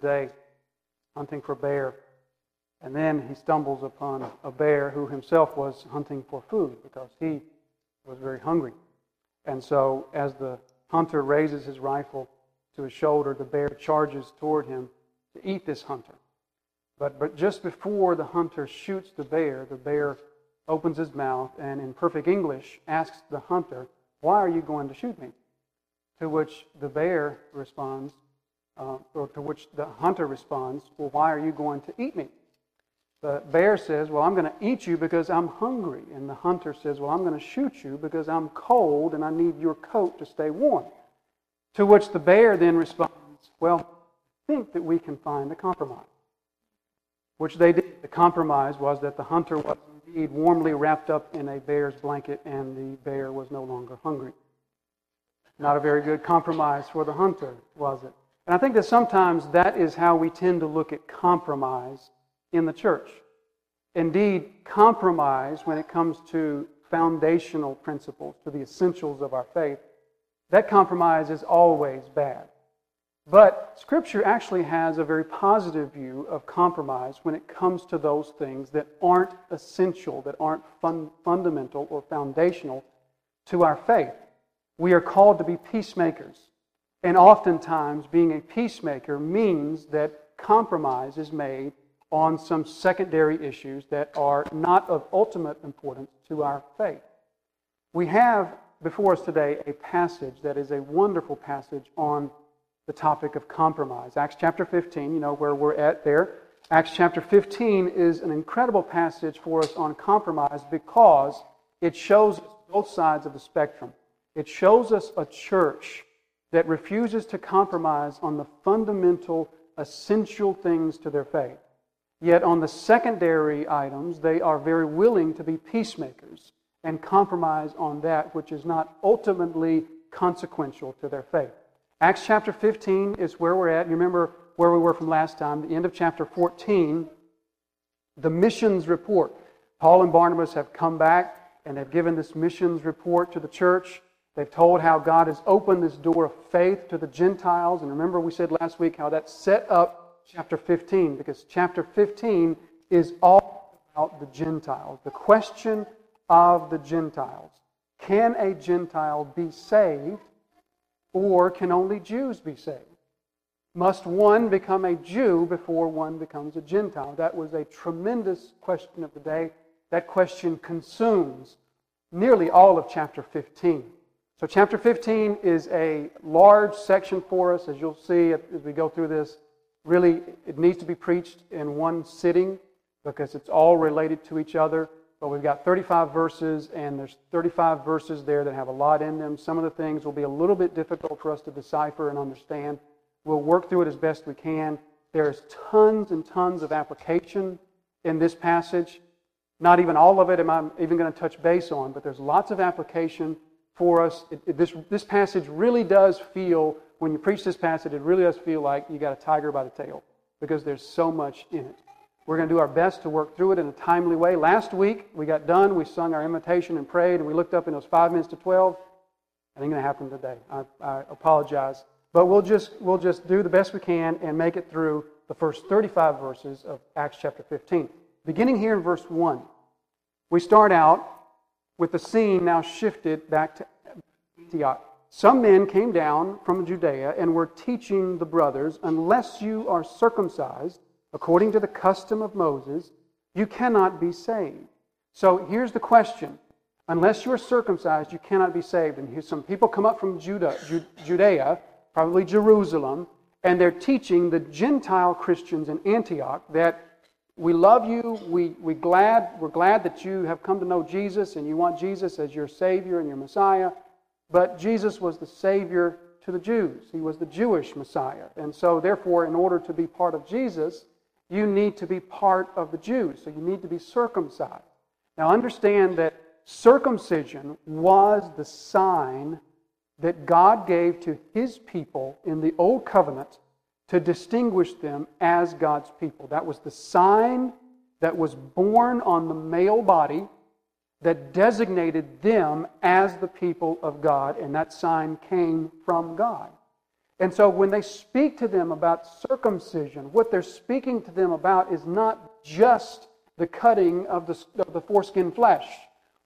day, hunting for bear. And then he stumbles upon a bear who himself was hunting for food because he was very hungry. And so, as the hunter raises his rifle to his shoulder, the bear charges toward him to eat this hunter. But, but just before the hunter shoots the bear, the bear opens his mouth and, in perfect English, asks the hunter, Why are you going to shoot me? To which the bear responds, uh, or to which the hunter responds, Well, why are you going to eat me? The bear says, Well, I'm going to eat you because I'm hungry. And the hunter says, Well, I'm going to shoot you because I'm cold and I need your coat to stay warm. To which the bear then responds, Well, I think that we can find a compromise. Which they did. The compromise was that the hunter was indeed warmly wrapped up in a bear's blanket and the bear was no longer hungry. Not a very good compromise for the hunter, was it? And I think that sometimes that is how we tend to look at compromise in the church. Indeed, compromise when it comes to foundational principles, to the essentials of our faith, that compromise is always bad. But Scripture actually has a very positive view of compromise when it comes to those things that aren't essential, that aren't fun, fundamental or foundational to our faith. We are called to be peacemakers. And oftentimes, being a peacemaker means that compromise is made on some secondary issues that are not of ultimate importance to our faith. We have before us today a passage that is a wonderful passage on the topic of compromise. Acts chapter 15, you know where we're at there. Acts chapter 15 is an incredible passage for us on compromise because it shows us both sides of the spectrum. It shows us a church that refuses to compromise on the fundamental, essential things to their faith. Yet on the secondary items, they are very willing to be peacemakers and compromise on that which is not ultimately consequential to their faith. Acts chapter 15 is where we're at. You remember where we were from last time, the end of chapter 14, the missions report. Paul and Barnabas have come back and have given this missions report to the church. They've told how God has opened this door of faith to the Gentiles. And remember, we said last week how that set up chapter 15 because chapter 15 is all about the Gentiles. The question of the Gentiles. Can a Gentile be saved or can only Jews be saved? Must one become a Jew before one becomes a Gentile? That was a tremendous question of the day. That question consumes nearly all of chapter 15. So, chapter 15 is a large section for us, as you'll see as we go through this really, it needs to be preached in one sitting because it's all related to each other. But we've got 35 verses, and there's 35 verses there that have a lot in them. Some of the things will be a little bit difficult for us to decipher and understand. We'll work through it as best we can. There's tons and tons of application in this passage. Not even all of it am I even going to touch base on, but there's lots of application for us. It, it, this, this passage really does feel when you preach this passage, it really does feel like you got a tiger by the tail because there's so much in it. We're going to do our best to work through it in a timely way. Last week, we got done. We sung our invitation and prayed, and we looked up and it was five minutes to 12. That ain't going to happen today. I, I apologize. But we'll just, we'll just do the best we can and make it through the first 35 verses of Acts chapter 15. Beginning here in verse 1, we start out with the scene now shifted back to Antioch. Some men came down from Judea and were teaching the brothers, Unless you are circumcised according to the custom of Moses, you cannot be saved. So here's the question Unless you are circumcised, you cannot be saved. And some people come up from Judah, Judea, probably Jerusalem, and they're teaching the Gentile Christians in Antioch that we love you, we, we glad, we're glad that you have come to know Jesus and you want Jesus as your Savior and your Messiah. But Jesus was the Savior to the Jews. He was the Jewish Messiah. And so, therefore, in order to be part of Jesus, you need to be part of the Jews. So you need to be circumcised. Now, understand that circumcision was the sign that God gave to His people in the Old Covenant to distinguish them as God's people. That was the sign that was born on the male body that designated them as the people of God, and that sign came from God. And so when they speak to them about circumcision, what they're speaking to them about is not just the cutting of the, of the foreskin flesh.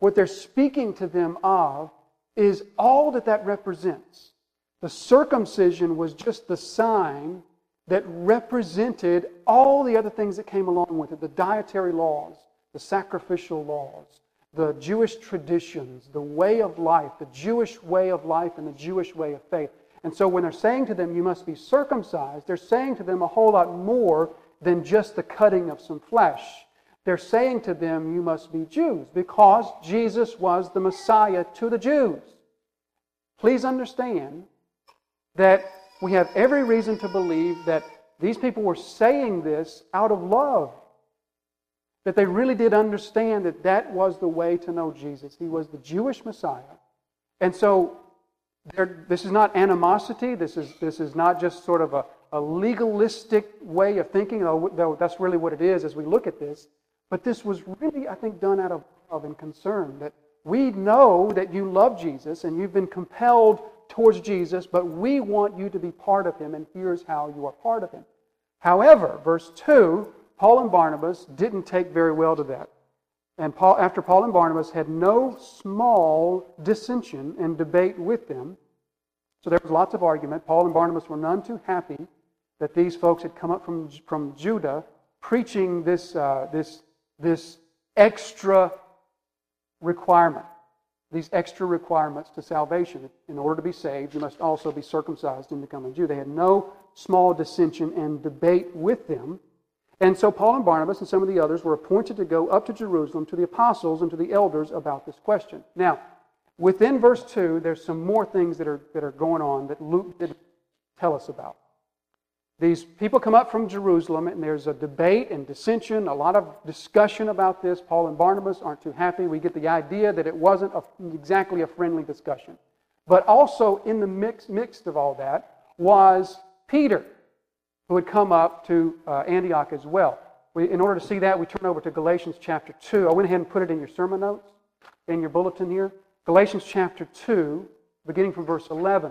What they're speaking to them of is all that that represents. The circumcision was just the sign that represented all the other things that came along with it the dietary laws, the sacrificial laws, the Jewish traditions, the way of life, the Jewish way of life, and the Jewish way of faith. And so when they're saying to them, you must be circumcised, they're saying to them a whole lot more than just the cutting of some flesh. They're saying to them, you must be Jews, because Jesus was the Messiah to the Jews. Please understand that we have every reason to believe that these people were saying this out of love. That they really did understand that that was the way to know Jesus. He was the Jewish Messiah. And so this is not animosity. This is, this is not just sort of a, a legalistic way of thinking, though that's really what it is as we look at this. But this was really, I think, done out of love and concern. That we know that you love Jesus and you've been compelled towards Jesus, but we want you to be part of him, and here's how you are part of him. However, verse 2, Paul and Barnabas didn't take very well to that. And Paul, after Paul and Barnabas had no small dissension and debate with them, so there was lots of argument. Paul and Barnabas were none too happy that these folks had come up from, from Judah preaching this, uh, this, this extra requirement, these extra requirements to salvation. In order to be saved, you must also be circumcised and become a Jew. They had no small dissension and debate with them. And so Paul and Barnabas and some of the others were appointed to go up to Jerusalem to the apostles and to the elders about this question. Now, within verse 2, there's some more things that are, that are going on that Luke didn't tell us about. These people come up from Jerusalem, and there's a debate and dissension, a lot of discussion about this. Paul and Barnabas aren't too happy. We get the idea that it wasn't a, exactly a friendly discussion. But also in the mix, mixed of all that was Peter who had come up to uh, Antioch as well. We, in order to see that, we turn over to Galatians chapter 2. I went ahead and put it in your sermon notes, in your bulletin here. Galatians chapter 2, beginning from verse 11.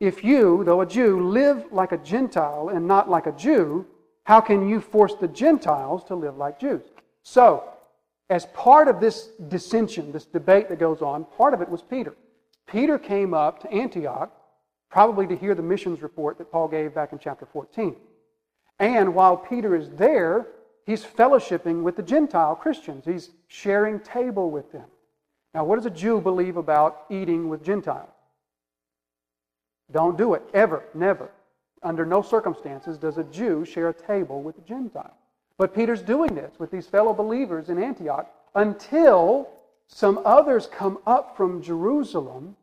If you, though a Jew, live like a Gentile and not like a Jew, how can you force the Gentiles to live like Jews? So, as part of this dissension, this debate that goes on, part of it was Peter. Peter came up to Antioch, probably to hear the missions report that Paul gave back in chapter 14. And while Peter is there, he's fellowshipping with the Gentile Christians. He's sharing table with them. Now, what does a Jew believe about eating with Gentiles? Don't do it, ever, never. Under no circumstances does a Jew share a table with a Gentile. But Peter's doing this with these fellow believers in Antioch until some others come up from Jerusalem,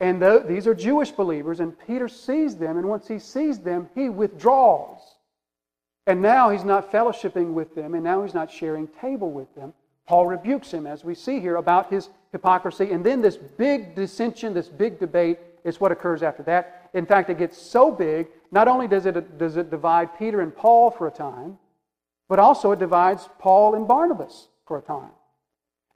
and the, these are Jewish believers, and Peter sees them, and once he sees them, he withdraws. And now he's not fellowshipping with them, and now he's not sharing table with them. Paul rebukes him, as we see here, about his hypocrisy. And then this big dissension, this big debate, is what occurs after that. In fact, it gets so big, not only does it, does it divide Peter and Paul for a time, but also it divides Paul and Barnabas for a time.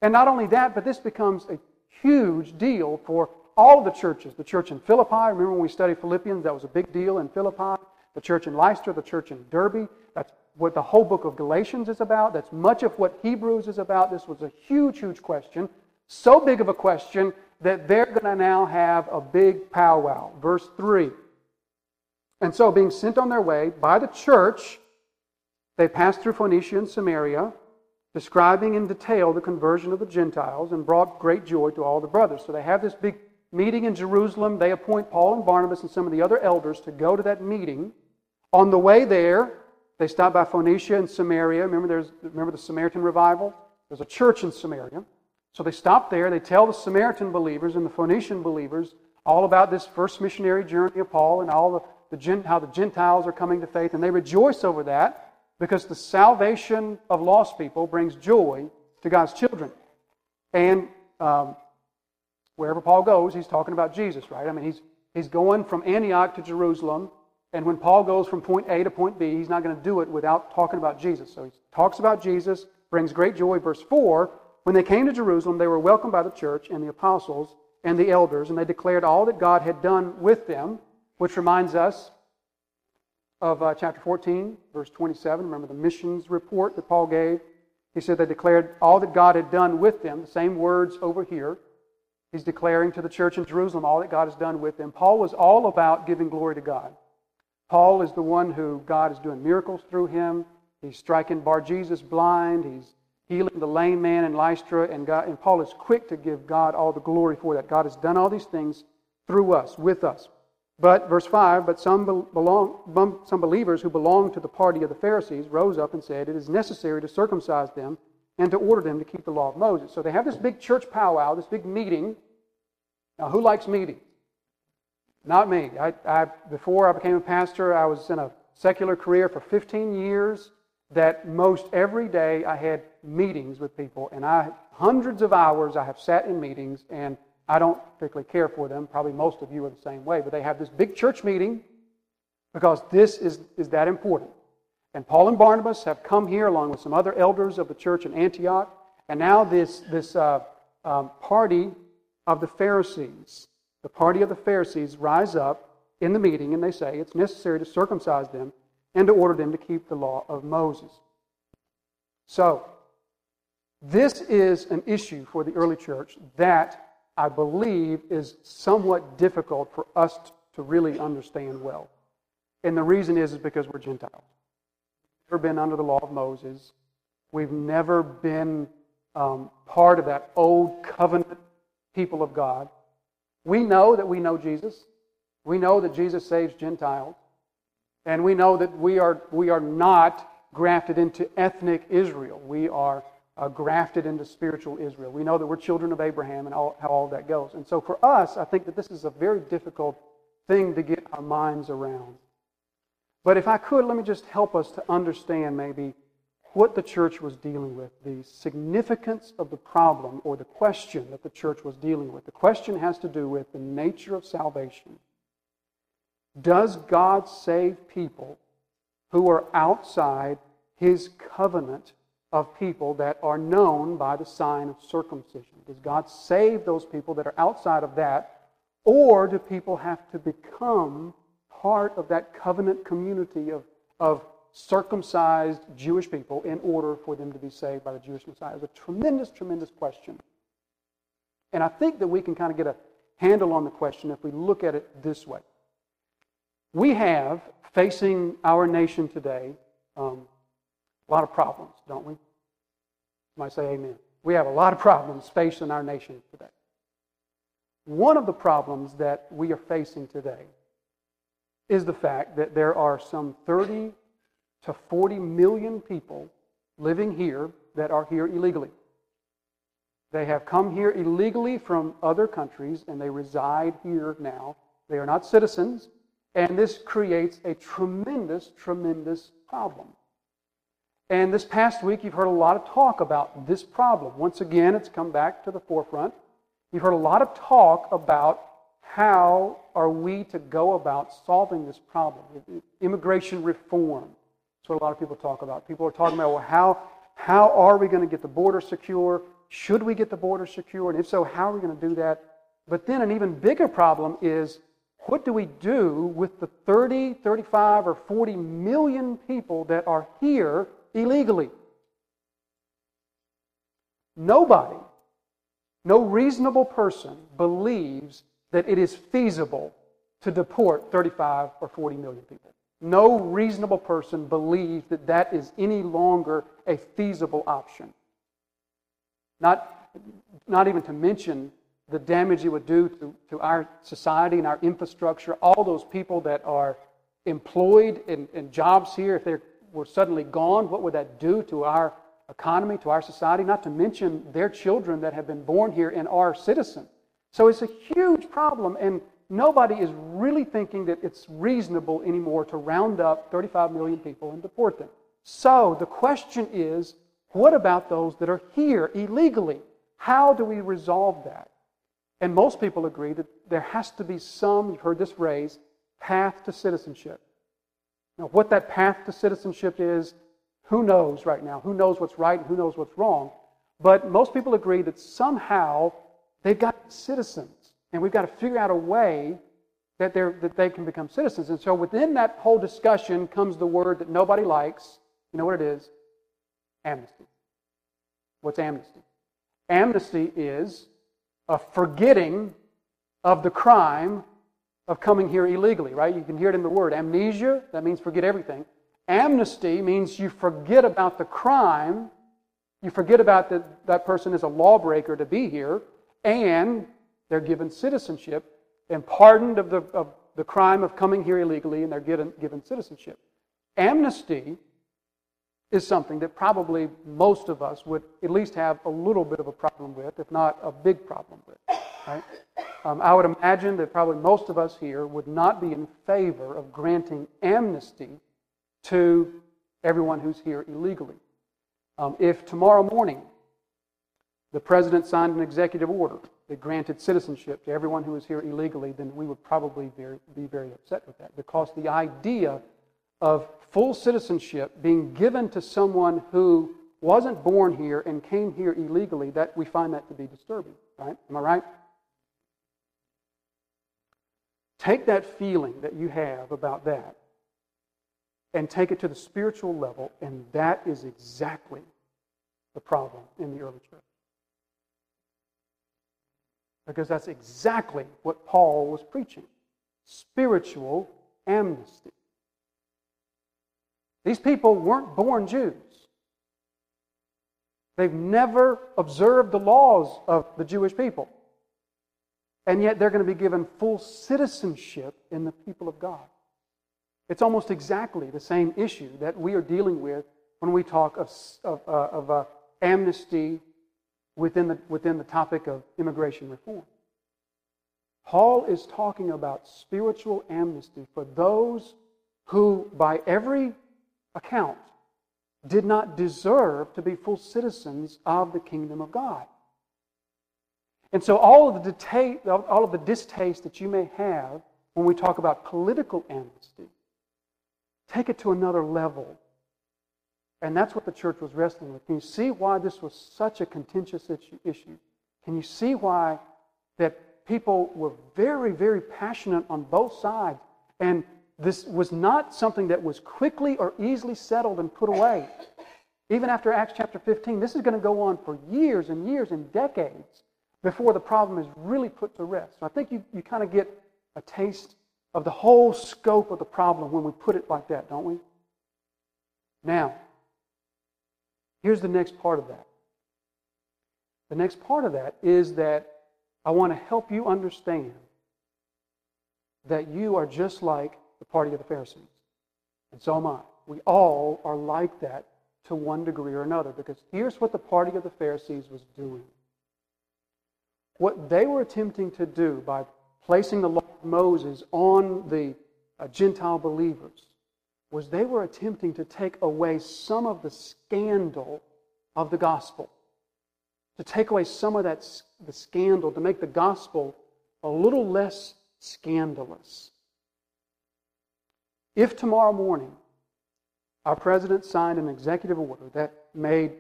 And not only that, but this becomes a huge deal for all the churches. The church in Philippi, remember when we studied Philippians, that was a big deal in Philippi. The church in Lystra, the church in Derbe. That's what the whole book of Galatians is about. That's much of what Hebrews is about. This was a huge, huge question. So big of a question that they're going to now have a big powwow. Verse 3. And so, being sent on their way by the church, they passed through Phoenicia and Samaria describing in detail the conversion of the Gentiles and brought great joy to all the brothers. So they have this big meeting in Jerusalem. They appoint Paul and Barnabas and some of the other elders to go to that meeting. On the way there, they stop by Phoenicia and Samaria. Remember, there's, remember the Samaritan revival? There's a church in Samaria. So they stop there. They tell the Samaritan believers and the Phoenician believers all about this first missionary journey of Paul and all the, the how the Gentiles are coming to faith. And they rejoice over that because the salvation of lost people brings joy to God's children. And um, wherever Paul goes, he's talking about Jesus, right? I mean, he's, he's going from Antioch to Jerusalem. And when Paul goes from point A to point B, he's not going to do it without talking about Jesus. So he talks about Jesus, brings great joy. Verse 4 When they came to Jerusalem, they were welcomed by the church and the apostles and the elders, and they declared all that God had done with them, which reminds us of uh, chapter 14, verse 27. Remember the missions report that Paul gave? He said they declared all that God had done with them, the same words over here. He's declaring to the church in Jerusalem all that God has done with them. Paul was all about giving glory to God. Paul is the one who God is doing miracles through him. He's striking Bar Jesus blind. He's healing the lame man in Lystra. And, God, and Paul is quick to give God all the glory for that. God has done all these things through us, with us. But, verse 5, but some, belong, some believers who belonged to the party of the Pharisees rose up and said, It is necessary to circumcise them and to order them to keep the law of Moses. So they have this big church powwow, this big meeting. Now, who likes meetings? Not me. I, I, before I became a pastor, I was in a secular career for 15 years that most every day I had meetings with people, and I hundreds of hours I have sat in meetings, and I don't particularly care for them. Probably most of you are the same way, but they have this big church meeting because this is, is that important. And Paul and Barnabas have come here along with some other elders of the church in Antioch, and now this, this uh, um, party of the Pharisees, the party of the Pharisees, rise up in the meeting and they say it's necessary to circumcise them and to order them to keep the law of Moses. So, this is an issue for the early church that I believe is somewhat difficult for us to really understand well. And the reason is, is because we're Gentiles. We've never been under the law of Moses. We've never been um, part of that old covenant people of God. We know that we know Jesus. We know that Jesus saves Gentiles. And we know that we are, we are not grafted into ethnic Israel. We are uh, grafted into spiritual Israel. We know that we're children of Abraham and all, how all that goes. And so for us, I think that this is a very difficult thing to get our minds around. But if I could, let me just help us to understand maybe what the church was dealing with, the significance of the problem or the question that the church was dealing with. The question has to do with the nature of salvation. Does God save people who are outside his covenant of people that are known by the sign of circumcision? Does God save those people that are outside of that? Or do people have to become part of that covenant community of, of circumcised Jewish people in order for them to be saved by the Jewish Messiah? It's a tremendous, tremendous question. And I think that we can kind of get a handle on the question if we look at it this way. We have, facing our nation today, um, a lot of problems, don't we? You Might say amen. We have a lot of problems facing our nation today. One of the problems that we are facing today is the fact that there are some 30 to 40 million people living here that are here illegally. They have come here illegally from other countries and they reside here now. They are not citizens, and this creates a tremendous, tremendous problem. And this past week, you've heard a lot of talk about this problem. Once again, it's come back to the forefront. You've heard a lot of talk about how are we to go about solving this problem. Immigration reform. That's what a lot of people talk about. People are talking about, well, how, how are we going to get the border secure? Should we get the border secure? And if so, how are we going to do that? But then an even bigger problem is what do we do with the 30, 35, or 40 million people that are here illegally? Nobody, no reasonable person believes that it is feasible to deport 35 or 40 million people. No reasonable person believes that that is any longer a feasible option. Not, not even to mention the damage it would do to, to our society and our infrastructure, all those people that are employed in, in jobs here, if they were suddenly gone, what would that do to our economy, to our society, not to mention their children that have been born here and are citizens. So it's a huge problem, and nobody is really thinking that it's reasonable anymore to round up 35 million people and deport them. So the question is what about those that are here illegally? How do we resolve that? And most people agree that there has to be some, you've heard this phrase, path to citizenship. Now, what that path to citizenship is, who knows right now? Who knows what's right and who knows what's wrong? But most people agree that somehow they've got citizens, and we've got to figure out a way that, that they can become citizens. And so within that whole discussion comes the word that nobody likes. You know what it is? Amnesty. What's amnesty? Amnesty is a forgetting of the crime of coming here illegally, right? You can hear it in the word. Amnesia, that means forget everything. Amnesty means you forget about the crime, you forget about that that person is a lawbreaker to be here, and they're given citizenship and pardoned of the, of the crime of coming here illegally, and they're given, given citizenship. Amnesty is something that probably most of us would at least have a little bit of a problem with, if not a big problem with. Right? Um, I would imagine that probably most of us here would not be in favor of granting amnesty to everyone who's here illegally. Um, if tomorrow morning the president signed an executive order that granted citizenship to everyone who is here illegally, then we would probably very, be very upset with that because the idea of full citizenship being given to someone who wasn't born here and came here illegally, that we find that to be disturbing, right? Am I right? Take that feeling that you have about that and take it to the spiritual level, and that is exactly the problem in the early church. Because that's exactly what Paul was preaching spiritual amnesty. These people weren't born Jews. They've never observed the laws of the Jewish people. And yet they're going to be given full citizenship in the people of God. It's almost exactly the same issue that we are dealing with when we talk of, of, uh, of uh, amnesty within the, within the topic of immigration reform. Paul is talking about spiritual amnesty for those who, by every account, did not deserve to be full citizens of the kingdom of God. And so all of the deta- all of the distaste that you may have when we talk about political amnesty, take it to another level. And that's what the church was wrestling with. Can you see why this was such a contentious issue? Can you see why that people were very, very passionate on both sides? And this was not something that was quickly or easily settled and put away. Even after Acts chapter 15, this is going to go on for years and years and decades before the problem is really put to rest. So I think you, you kind of get a taste of the whole scope of the problem when we put it like that, don't we? Now, here's the next part of that. The next part of that is that I want to help you understand that you are just like the party of the Pharisees. And so am I. We all are like that to one degree or another because here's what the party of the Pharisees was doing. What they were attempting to do by placing the law of Moses on the uh, Gentile believers was they were attempting to take away some of the scandal of the gospel. To take away some of that the scandal, to make the gospel a little less scandalous. If tomorrow morning our president signed an executive order that made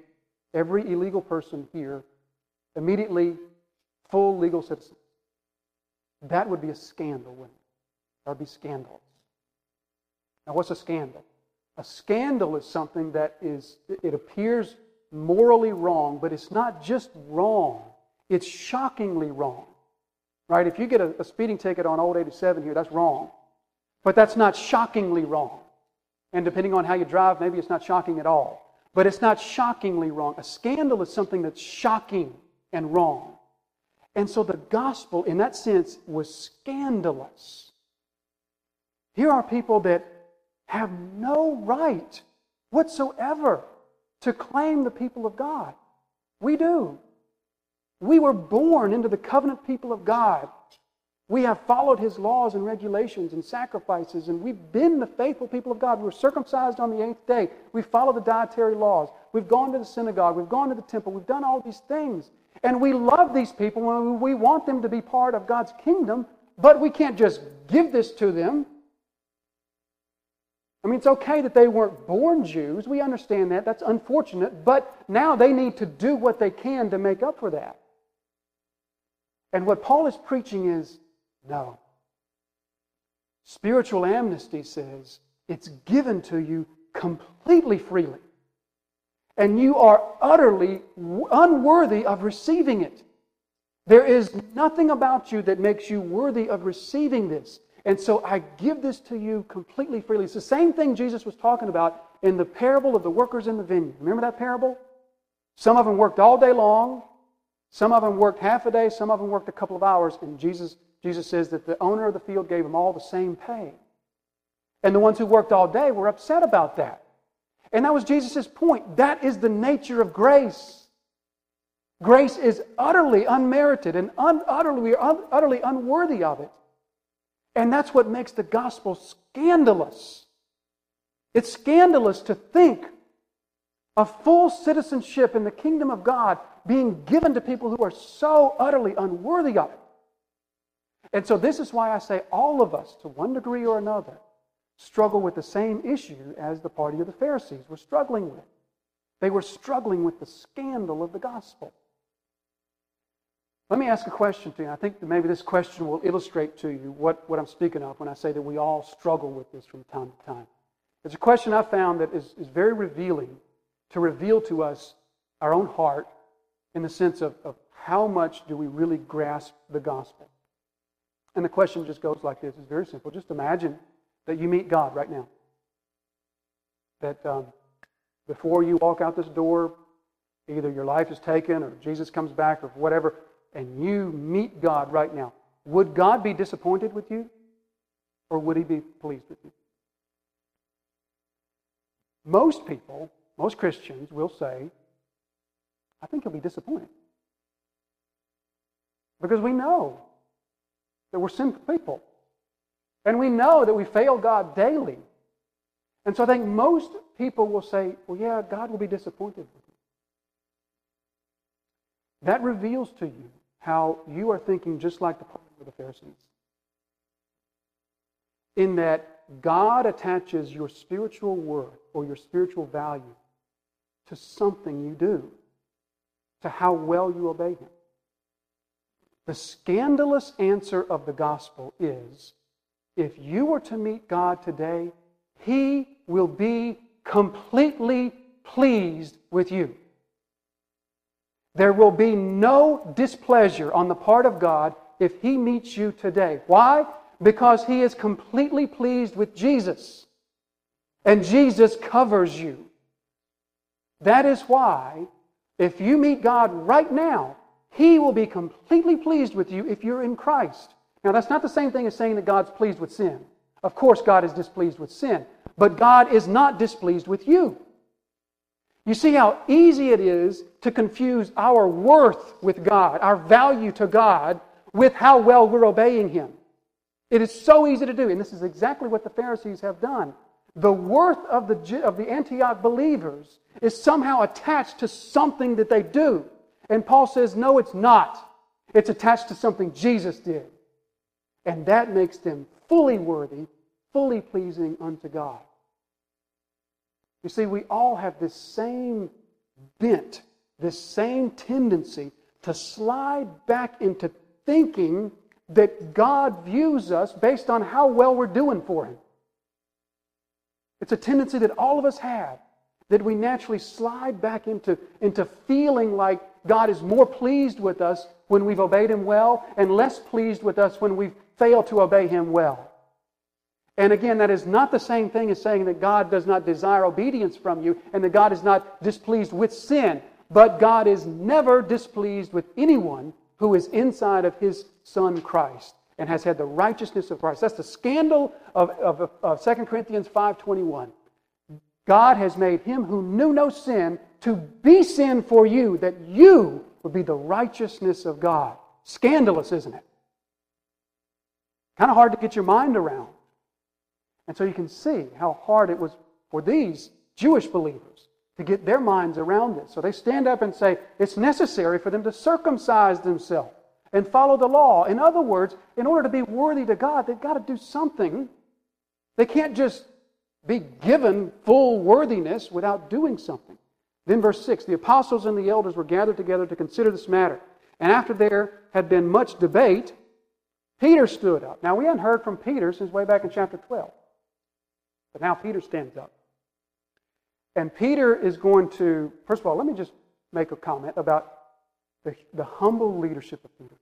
every illegal person here immediately full legal citizens, that would be a scandal, wouldn't it? That would be scandalous. Now, what's a scandal? A scandal is something that is, it appears morally wrong, but it's not just wrong, it's shockingly wrong. Right? If you get a, a speeding ticket on Old 87 here, that's wrong. But that's not shockingly wrong. And depending on how you drive, maybe it's not shocking at all. But it's not shockingly wrong. A scandal is something that's shocking and wrong. And so the gospel, in that sense, was scandalous. Here are people that have no right whatsoever to claim the people of God. We do. We were born into the covenant people of God. We have followed his laws and regulations and sacrifices, and we've been the faithful people of God. We were circumcised on the eighth day. We follow the dietary laws. We've gone to the synagogue. We've gone to the temple. We've done all these things. And we love these people and we want them to be part of God's kingdom, but we can't just give this to them. I mean, it's okay that they weren't born Jews. We understand that. That's unfortunate. But now they need to do what they can to make up for that. And what Paul is preaching is no. Spiritual amnesty says it's given to you completely freely. And you are utterly unworthy of receiving it. There is nothing about you that makes you worthy of receiving this. And so I give this to you completely freely. It's the same thing Jesus was talking about in the parable of the workers in the vineyard. Remember that parable? Some of them worked all day long. Some of them worked half a day. Some of them worked a couple of hours. And Jesus, Jesus says that the owner of the field gave them all the same pay. And the ones who worked all day were upset about that. And that was Jesus' point. That is the nature of grace. Grace is utterly unmerited and un- utterly, un- utterly unworthy of it. And that's what makes the gospel scandalous. It's scandalous to think of full citizenship in the kingdom of God being given to people who are so utterly unworthy of it. And so, this is why I say all of us, to one degree or another, struggle with the same issue as the party of the Pharisees were struggling with. They were struggling with the scandal of the gospel. Let me ask a question to you. I think that maybe this question will illustrate to you what, what I'm speaking of when I say that we all struggle with this from time to time. It's a question I found that is, is very revealing to reveal to us our own heart in the sense of, of how much do we really grasp the gospel. And the question just goes like this it's very simple. Just imagine that you meet God right now. That um, before you walk out this door, either your life is taken or Jesus comes back or whatever, and you meet God right now, would God be disappointed with you or would he be pleased with you? Most people, most Christians will say, I think he'll be disappointed. Because we know that we're sinful people. And we know that we fail God daily. And so I think most people will say, well, yeah, God will be disappointed with you. That reveals to you how you are thinking just like the party of the Pharisees. In that God attaches your spiritual worth or your spiritual value to something you do, to how well you obey Him. The scandalous answer of the gospel is if you were to meet God today, He will be completely pleased with you. There will be no displeasure on the part of God if He meets you today. Why? Because He is completely pleased with Jesus. And Jesus covers you. That is why, if you meet God right now, He will be completely pleased with you if you're in Christ. Now, that's not the same thing as saying that God's pleased with sin. Of course, God is displeased with sin. But God is not displeased with you. You see how easy it is to confuse our worth with God, our value to God, with how well we're obeying Him. It is so easy to do, and this is exactly what the Pharisees have done. The worth of the, of the Antioch believers is somehow attached to something that they do. And Paul says, no, it's not. It's attached to something Jesus did. And that makes them fully worthy, fully pleasing unto God. You see, we all have this same bent, this same tendency to slide back into thinking that God views us based on how well we're doing for Him. It's a tendency that all of us have, that we naturally slide back into, into feeling like God is more pleased with us when we've obeyed Him well and less pleased with us when we've failed to obey Him well. And again, that is not the same thing as saying that God does not desire obedience from you and that God is not displeased with sin. But God is never displeased with anyone who is inside of his Son Christ and has had the righteousness of Christ. That's the scandal of, of, of 2 Corinthians 5.21. God has made him who knew no sin to be sin for you, that you would be the righteousness of God. Scandalous, isn't it? Kind of hard to get your mind around. And so you can see how hard it was for these Jewish believers to get their minds around this. So they stand up and say it's necessary for them to circumcise themselves and follow the law. In other words, in order to be worthy to God, they've got to do something. They can't just be given full worthiness without doing something. Then, verse 6 the apostles and the elders were gathered together to consider this matter. And after there had been much debate, Peter stood up. Now, we hadn't heard from Peter since way back in chapter 12. But now Peter stands up. And Peter is going to, first of all, let me just make a comment about the, the humble leadership of Peter.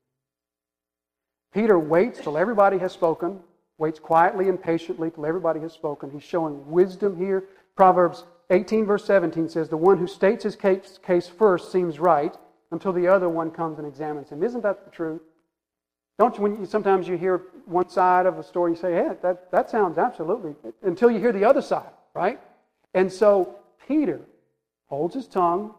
Peter waits till everybody has spoken, waits quietly and patiently till everybody has spoken. He's showing wisdom here. Proverbs 18, verse 17 says, The one who states his case, case first seems right until the other one comes and examines him. Isn't that the truth? Don't you, when you, sometimes you hear one side of a story, you say, hey, that, that sounds absolutely, until you hear the other side, right? And so Peter holds his tongue.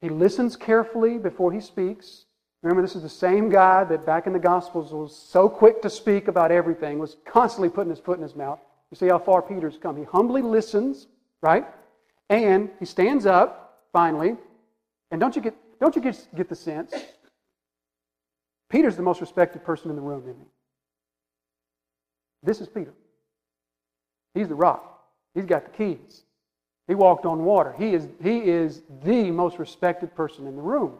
He listens carefully before he speaks. Remember, this is the same guy that back in the Gospels was so quick to speak about everything, was constantly putting his foot in his mouth. You see how far Peter's come. He humbly listens, right? And he stands up, finally. And don't you get, don't you get, get the sense Peter's the most respected person in the room, isn't he? This is Peter. He's the rock. He's got the keys. He walked on water. He is, he is the most respected person in the room.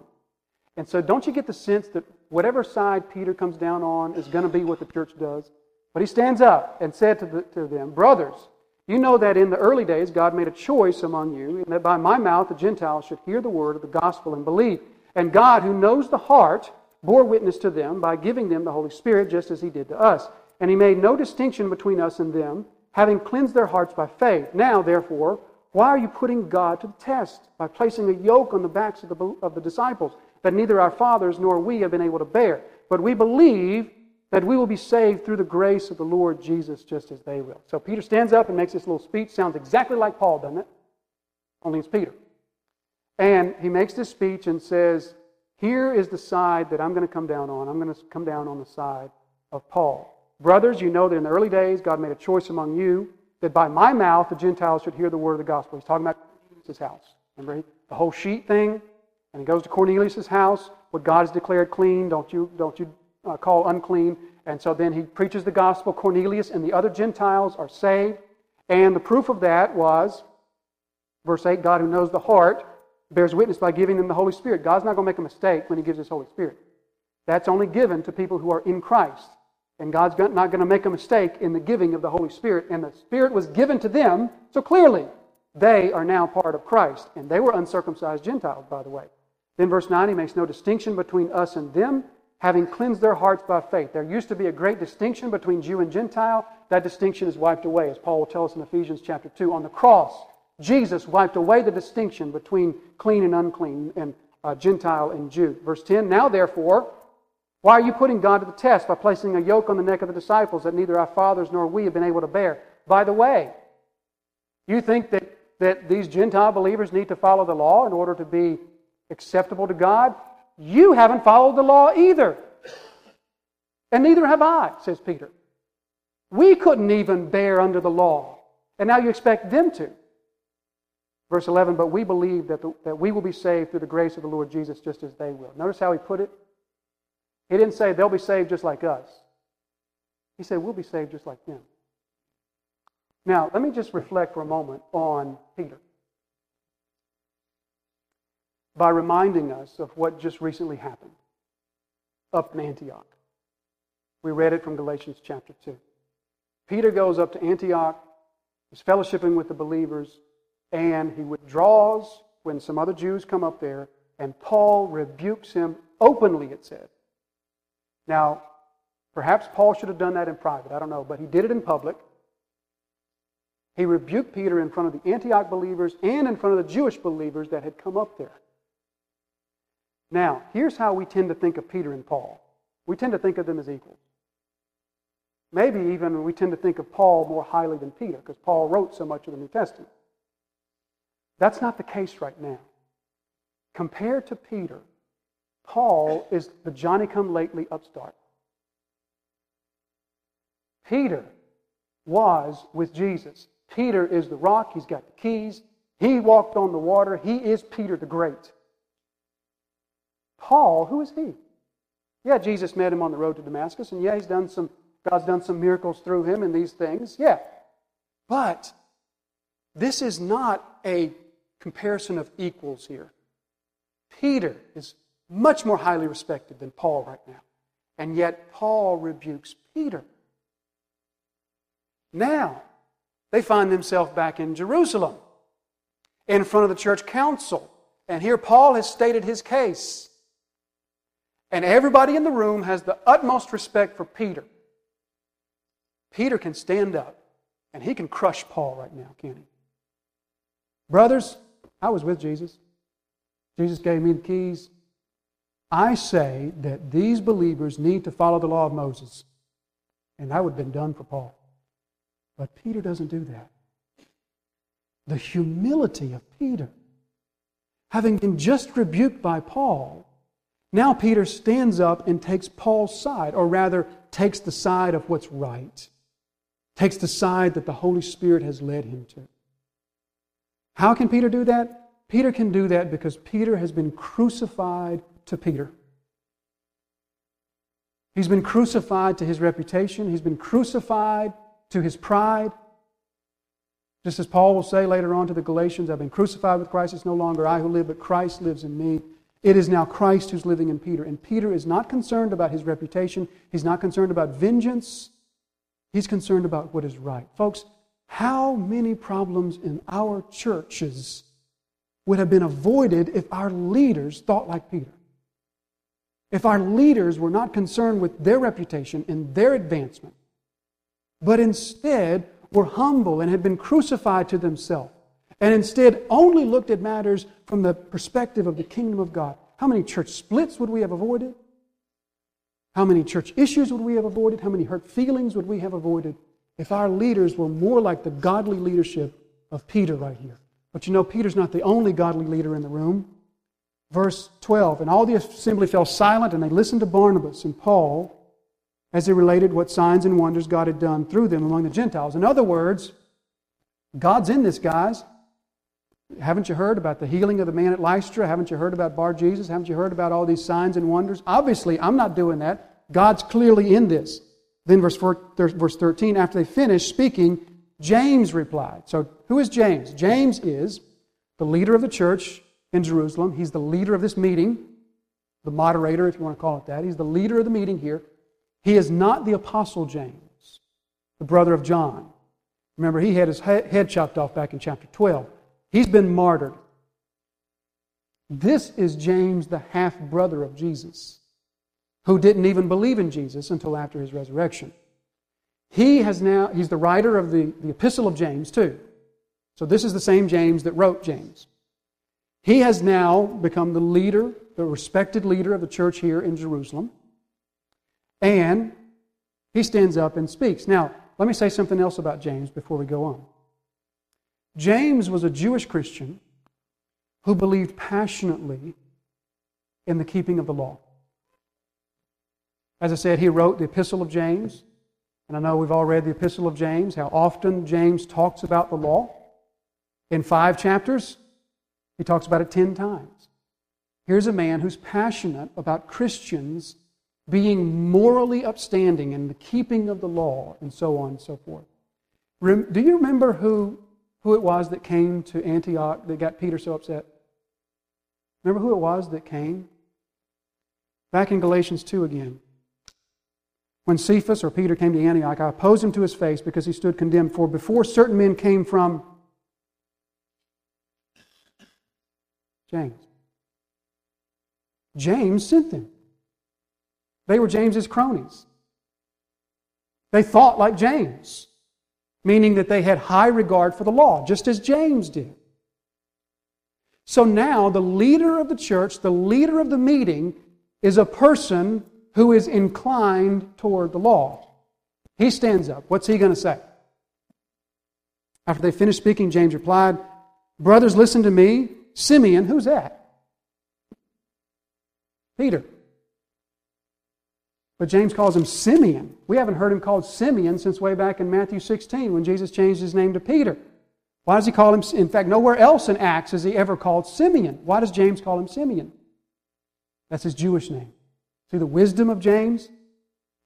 And so, don't you get the sense that whatever side Peter comes down on is going to be what the church does? But he stands up and said to, the, to them, Brothers, you know that in the early days God made a choice among you, and that by my mouth the Gentiles should hear the word of the gospel and believe. And God, who knows the heart, bore witness to them by giving them the Holy Spirit, just as he did to us. And he made no distinction between us and them, having cleansed their hearts by faith. Now, therefore, why are you putting God to the test by placing a yoke on the backs of the, of the disciples that neither our fathers nor we have been able to bear? But we believe that we will be saved through the grace of the Lord Jesus, just as they will. So Peter stands up and makes this little speech. Sounds exactly like Paul, doesn't it? Only it's Peter. And he makes this speech and says, here is the side that I'm going to come down on. I'm going to come down on the side of Paul. Brothers, you know that in the early days, God made a choice among you that by my mouth the Gentiles should hear the word of the gospel. He's talking about Cornelius' house. Remember the whole sheet thing? And he goes to Cornelius' house. What God has declared clean, don't you, don't you uh, call unclean. And so then he preaches the gospel. Cornelius and the other Gentiles are saved. And the proof of that was, verse 8, God who knows the heart bears witness by giving them the Holy Spirit. God's not going to make a mistake when He gives His Holy Spirit. That's only given to people who are in Christ. And God's not going to make a mistake in the giving of the Holy Spirit. And the Spirit was given to them, so clearly they are now part of Christ. And they were uncircumcised Gentiles, by the way. Then, verse 9, he makes no distinction between us and them, having cleansed their hearts by faith. There used to be a great distinction between Jew and Gentile. That distinction is wiped away, as Paul will tell us in Ephesians chapter 2. On the cross, Jesus wiped away the distinction between clean and unclean and uh, Gentile and Jew. Verse 10 Now, therefore, why are you putting God to the test by placing a yoke on the neck of the disciples that neither our fathers nor we have been able to bear? By the way, you think that, that these Gentile believers need to follow the law in order to be acceptable to God? You haven't followed the law either. And neither have I, says Peter. We couldn't even bear under the law. And now you expect them to. Verse 11, but we believe that, the, that we will be saved through the grace of the Lord Jesus just as they will. Notice how he put it? He didn't say they'll be saved just like us. He said we'll be saved just like them. Now, let me just reflect for a moment on Peter by reminding us of what just recently happened up in Antioch. We read it from Galatians chapter 2. Peter goes up to Antioch, he's fellowshipping with the believers, and he withdraws when some other Jews come up there, and Paul rebukes him openly, it said. Now, perhaps Paul should have done that in private, I don't know, but he did it in public. He rebuked Peter in front of the Antioch believers and in front of the Jewish believers that had come up there. Now, here's how we tend to think of Peter and Paul we tend to think of them as equals. Maybe even we tend to think of Paul more highly than Peter because Paul wrote so much of the New Testament. That's not the case right now. compared to Peter, Paul is the Johnny come lately upstart. Peter was with Jesus. Peter is the rock, he's got the keys. He walked on the water. He is Peter the Great. Paul, who is he? Yeah, Jesus met him on the road to Damascus, and yeah, he's done some, God's done some miracles through him in these things. Yeah. But this is not a comparison of equals here. Peter is much more highly respected than Paul right now. And yet, Paul rebukes Peter. Now, they find themselves back in Jerusalem in front of the church council. And here Paul has stated his case. And everybody in the room has the utmost respect for Peter. Peter can stand up and he can crush Paul right now, can he? Brothers, I was with Jesus. Jesus gave me the keys. I say that these believers need to follow the law of Moses. And that would have been done for Paul. But Peter doesn't do that. The humility of Peter. Having been just rebuked by Paul, now Peter stands up and takes Paul's side, or rather, takes the side of what's right, takes the side that the Holy Spirit has led him to. How can Peter do that? Peter can do that because Peter has been crucified to Peter. He's been crucified to his reputation, he's been crucified to his pride. Just as Paul will say later on to the Galatians, I've been crucified with Christ. It's no longer I who live, but Christ lives in me. It is now Christ who's living in Peter. And Peter is not concerned about his reputation. He's not concerned about vengeance. He's concerned about what is right. Folks, how many problems in our churches would have been avoided if our leaders thought like Peter? If our leaders were not concerned with their reputation and their advancement, but instead were humble and had been crucified to themselves, and instead only looked at matters from the perspective of the kingdom of God, how many church splits would we have avoided? How many church issues would we have avoided? How many hurt feelings would we have avoided if our leaders were more like the godly leadership of Peter right here? But you know, Peter's not the only godly leader in the room. Verse 12 And all the assembly fell silent, and they listened to Barnabas and Paul as they related what signs and wonders God had done through them among the Gentiles. In other words, God's in this, guys. Haven't you heard about the healing of the man at Lystra? Haven't you heard about Bar Jesus? Haven't you heard about all these signs and wonders? Obviously, I'm not doing that. God's clearly in this. Then, verse verse 13, after they finished speaking, James replied. So, who is James? James is the leader of the church in Jerusalem. He's the leader of this meeting, the moderator, if you want to call it that. He's the leader of the meeting here. He is not the Apostle James, the brother of John. Remember, he had his head chopped off back in chapter 12. He's been martyred. This is James, the half brother of Jesus, who didn't even believe in Jesus until after his resurrection. He has now, he's the writer of the, the Epistle of James, too. So this is the same James that wrote James. He has now become the leader, the respected leader of the church here in Jerusalem. And he stands up and speaks. Now, let me say something else about James before we go on. James was a Jewish Christian who believed passionately in the keeping of the law. As I said, he wrote the Epistle of James. And I know we've all read the Epistle of James, how often James talks about the law. In five chapters, he talks about it ten times. Here's a man who's passionate about Christians being morally upstanding in the keeping of the law, and so on and so forth. Do you remember who, who it was that came to Antioch that got Peter so upset? Remember who it was that came? Back in Galatians 2 again. When Cephas or Peter came to Antioch, I opposed him to his face because he stood condemned. For before certain men came from James, James sent them. They were James's cronies. They thought like James, meaning that they had high regard for the law, just as James did. So now the leader of the church, the leader of the meeting, is a person who is inclined toward the law. He stands up. What's he going to say? After they finished speaking, James replied, Brothers, listen to me. Simeon, who's that? Peter. But James calls him Simeon. We haven't heard him called Simeon since way back in Matthew 16 when Jesus changed his name to Peter. Why does he call him? In fact, nowhere else in Acts is he ever called Simeon. Why does James call him Simeon? That's his Jewish name. See the wisdom of James?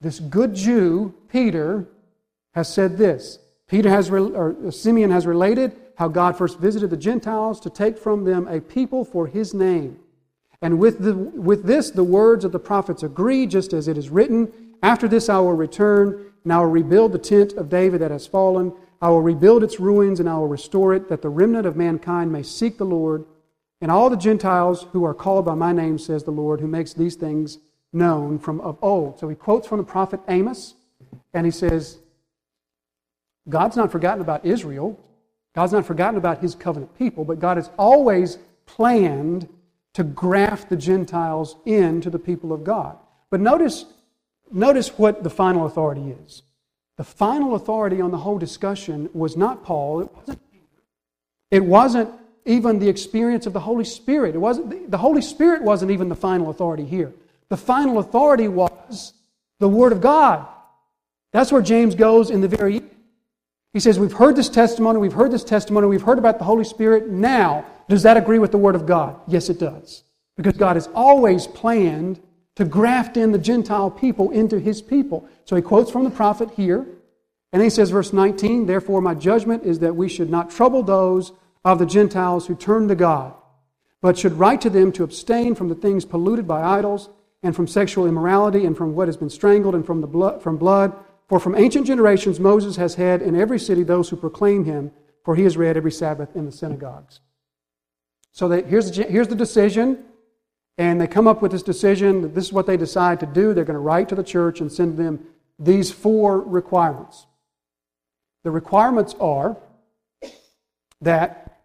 This good Jew, Peter, has said this. Peter has, or Simeon has related how God first visited the Gentiles to take from them a people for his name. And with, the, with this, the words of the prophets agree, just as it is written After this I will return, and I will rebuild the tent of David that has fallen. I will rebuild its ruins, and I will restore it, that the remnant of mankind may seek the Lord. And all the Gentiles who are called by my name, says the Lord, who makes these things known from of old. So he quotes from the prophet Amos, and he says, God's not forgotten about Israel. God's not forgotten about his covenant people, but God has always planned to graft the Gentiles into the people of God. But notice, notice what the final authority is. The final authority on the whole discussion was not Paul, it wasn't, it wasn't even the experience of the Holy Spirit. It wasn't, the Holy Spirit wasn't even the final authority here. The final authority was the Word of God. That's where James goes in the very he says, We've heard this testimony, we've heard this testimony, we've heard about the Holy Spirit. Now, does that agree with the Word of God? Yes, it does. Because God has always planned to graft in the Gentile people into His people. So he quotes from the prophet here. And he says, verse 19, Therefore, my judgment is that we should not trouble those of the Gentiles who turn to God, but should write to them to abstain from the things polluted by idols, and from sexual immorality, and from what has been strangled, and from, the blood, from blood for from ancient generations Moses has had in every city those who proclaim him, for he is read every Sabbath in the synagogues. So they, here's, the, here's the decision, and they come up with this decision this is what they decide to do. They're going to write to the church and send them these four requirements. The requirements are that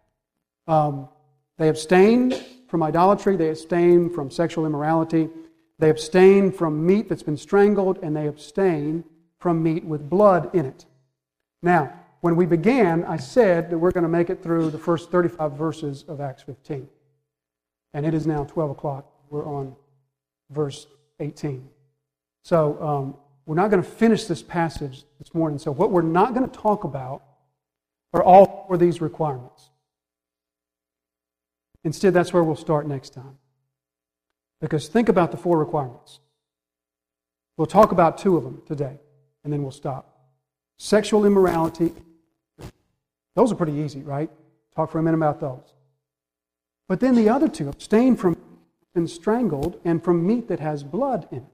um, they abstain from idolatry, they abstain from sexual immorality, they abstain from meat that's been strangled, and they abstain from meat with blood in it. Now, when we began, I said that we're going to make it through the first 35 verses of Acts 15. And it is now 12 o'clock. We're on verse 18. So, um, we're not going to finish this passage this morning. So, what we're not going to talk about are all four of these requirements. Instead, that's where we'll start next time. Because think about the four requirements. We'll talk about two of them today and then we'll stop. Sexual immorality, those are pretty easy, right? Talk for a minute about those. But then the other two abstain from and strangled and from meat that has blood in it.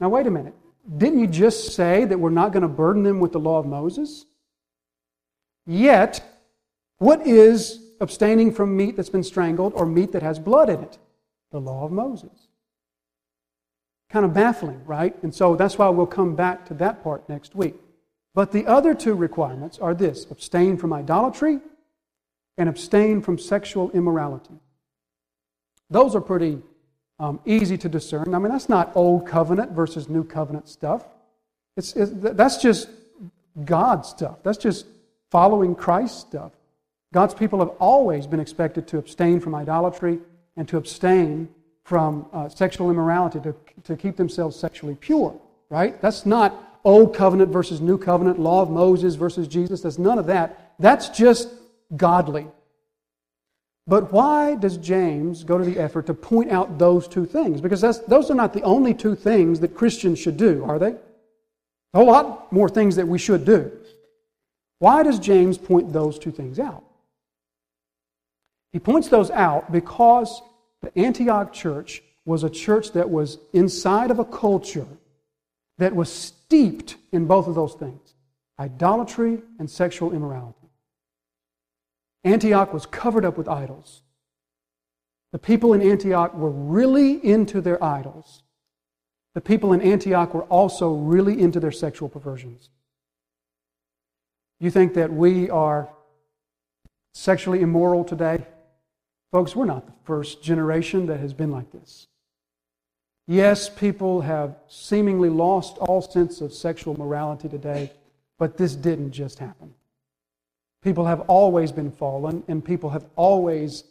Now, wait a minute. Didn't you just say that we're not going to burden them with the law of Moses? Yet, what is abstaining from meat that's been strangled or meat that has blood in it? The law of Moses. Kind of baffling, right? And so that's why we'll come back to that part next week. But the other two requirements are this abstain from idolatry and abstain from sexual immorality. Those are pretty um, easy to discern. I mean, that's not old covenant versus new covenant stuff. It's, it's, that's just God stuff. That's just following Christ stuff. God's people have always been expected to abstain from idolatry and to abstain from uh, sexual immorality, to, to keep themselves sexually pure, right? That's not old covenant versus new covenant, law of Moses versus Jesus. That's none of that. That's just godly. But why does James go to the effort to point out those two things? Because those are not the only two things that Christians should do, are they? A whole lot more things that we should do. Why does James point those two things out? He points those out because the Antioch church was a church that was inside of a culture that was steeped in both of those things idolatry and sexual immorality. Antioch was covered up with idols. The people in Antioch were really into their idols. The people in Antioch were also really into their sexual perversions. You think that we are sexually immoral today? Folks, we're not the first generation that has been like this. Yes, people have seemingly lost all sense of sexual morality today, but this didn't just happen. People have always been fallen, and people have always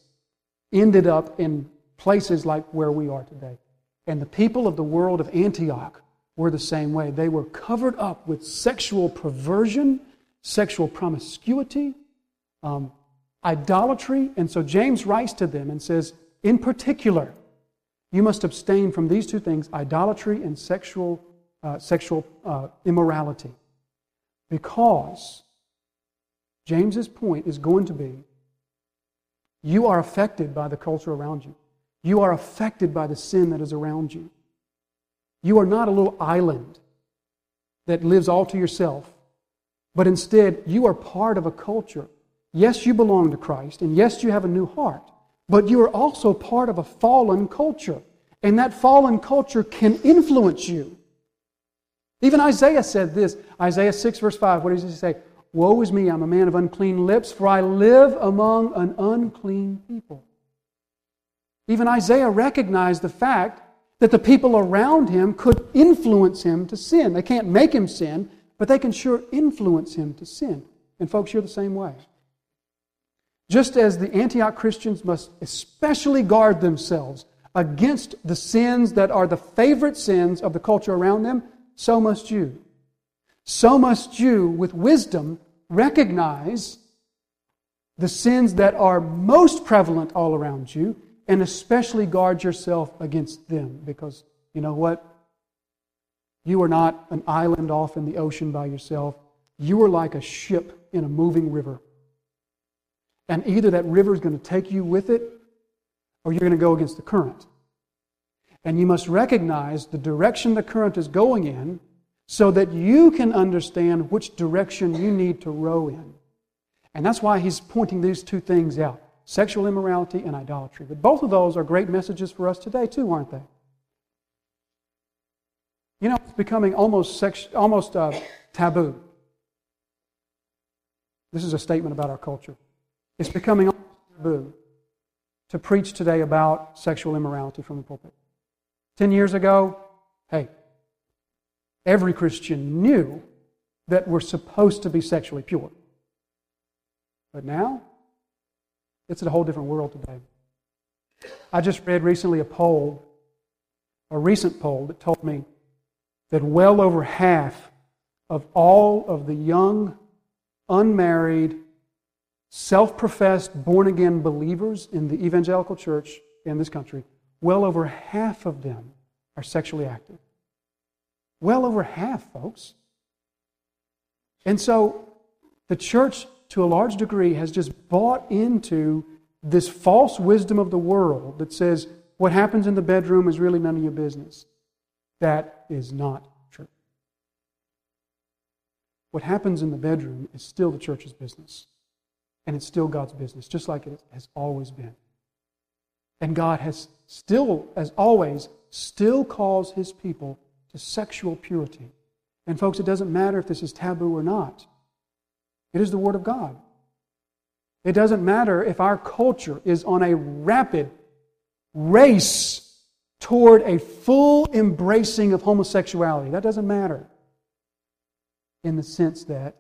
ended up in places like where we are today. And the people of the world of Antioch were the same way. They were covered up with sexual perversion, sexual promiscuity, um, idolatry. And so James writes to them and says, in particular, you must abstain from these two things idolatry and sexual, uh, sexual uh, immorality. Because James's point is going to be you are affected by the culture around you. You are affected by the sin that is around you. You are not a little island that lives all to yourself, but instead you are part of a culture. Yes, you belong to Christ, and yes, you have a new heart, but you are also part of a fallen culture, and that fallen culture can influence you. Even Isaiah said this Isaiah 6, verse 5. What does he say? Woe is me, I'm a man of unclean lips, for I live among an unclean people. Even Isaiah recognized the fact that the people around him could influence him to sin. They can't make him sin, but they can sure influence him to sin. And folks, you're the same way. Just as the Antioch Christians must especially guard themselves against the sins that are the favorite sins of the culture around them, so must you. So must you, with wisdom, recognize the sins that are most prevalent all around you and especially guard yourself against them because you know what? You are not an island off in the ocean by yourself. You are like a ship in a moving river. And either that river is going to take you with it or you're going to go against the current. And you must recognize the direction the current is going in so that you can understand which direction you need to row in. And that's why he's pointing these two things out sexual immorality and idolatry. But both of those are great messages for us today, too, aren't they? You know, it's becoming almost, sex, almost uh, taboo. This is a statement about our culture. It's becoming almost taboo to preach today about sexual immorality from the pulpit. Ten years ago, hey, every Christian knew that we're supposed to be sexually pure. But now, it's a whole different world today. I just read recently a poll, a recent poll, that told me that well over half of all of the young, unmarried, self professed, born again believers in the evangelical church in this country, well over half of them are sexually active. Well over half, folks. And so the church to a large degree, has just bought into this false wisdom of the world that says what happens in the bedroom is really none of your business. That is not true. What happens in the bedroom is still the church's business. And it's still God's business, just like it has always been. And God has still, as always, still calls his people to sexual purity. And folks, it doesn't matter if this is taboo or not. It is the Word of God. It doesn't matter if our culture is on a rapid race toward a full embracing of homosexuality. That doesn't matter in the sense that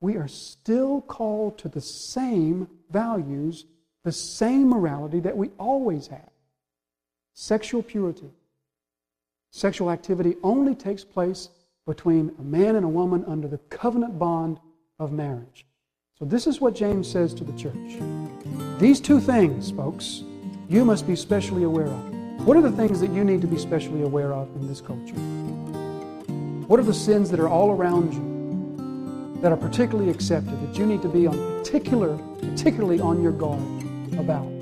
we are still called to the same values, the same morality that we always have sexual purity. Sexual activity only takes place between a man and a woman under the covenant bond of marriage. So, this is what James says to the church. These two things, folks, you must be specially aware of. What are the things that you need to be specially aware of in this culture? What are the sins that are all around you that are particularly accepted that you need to be on particular, particularly on your guard about?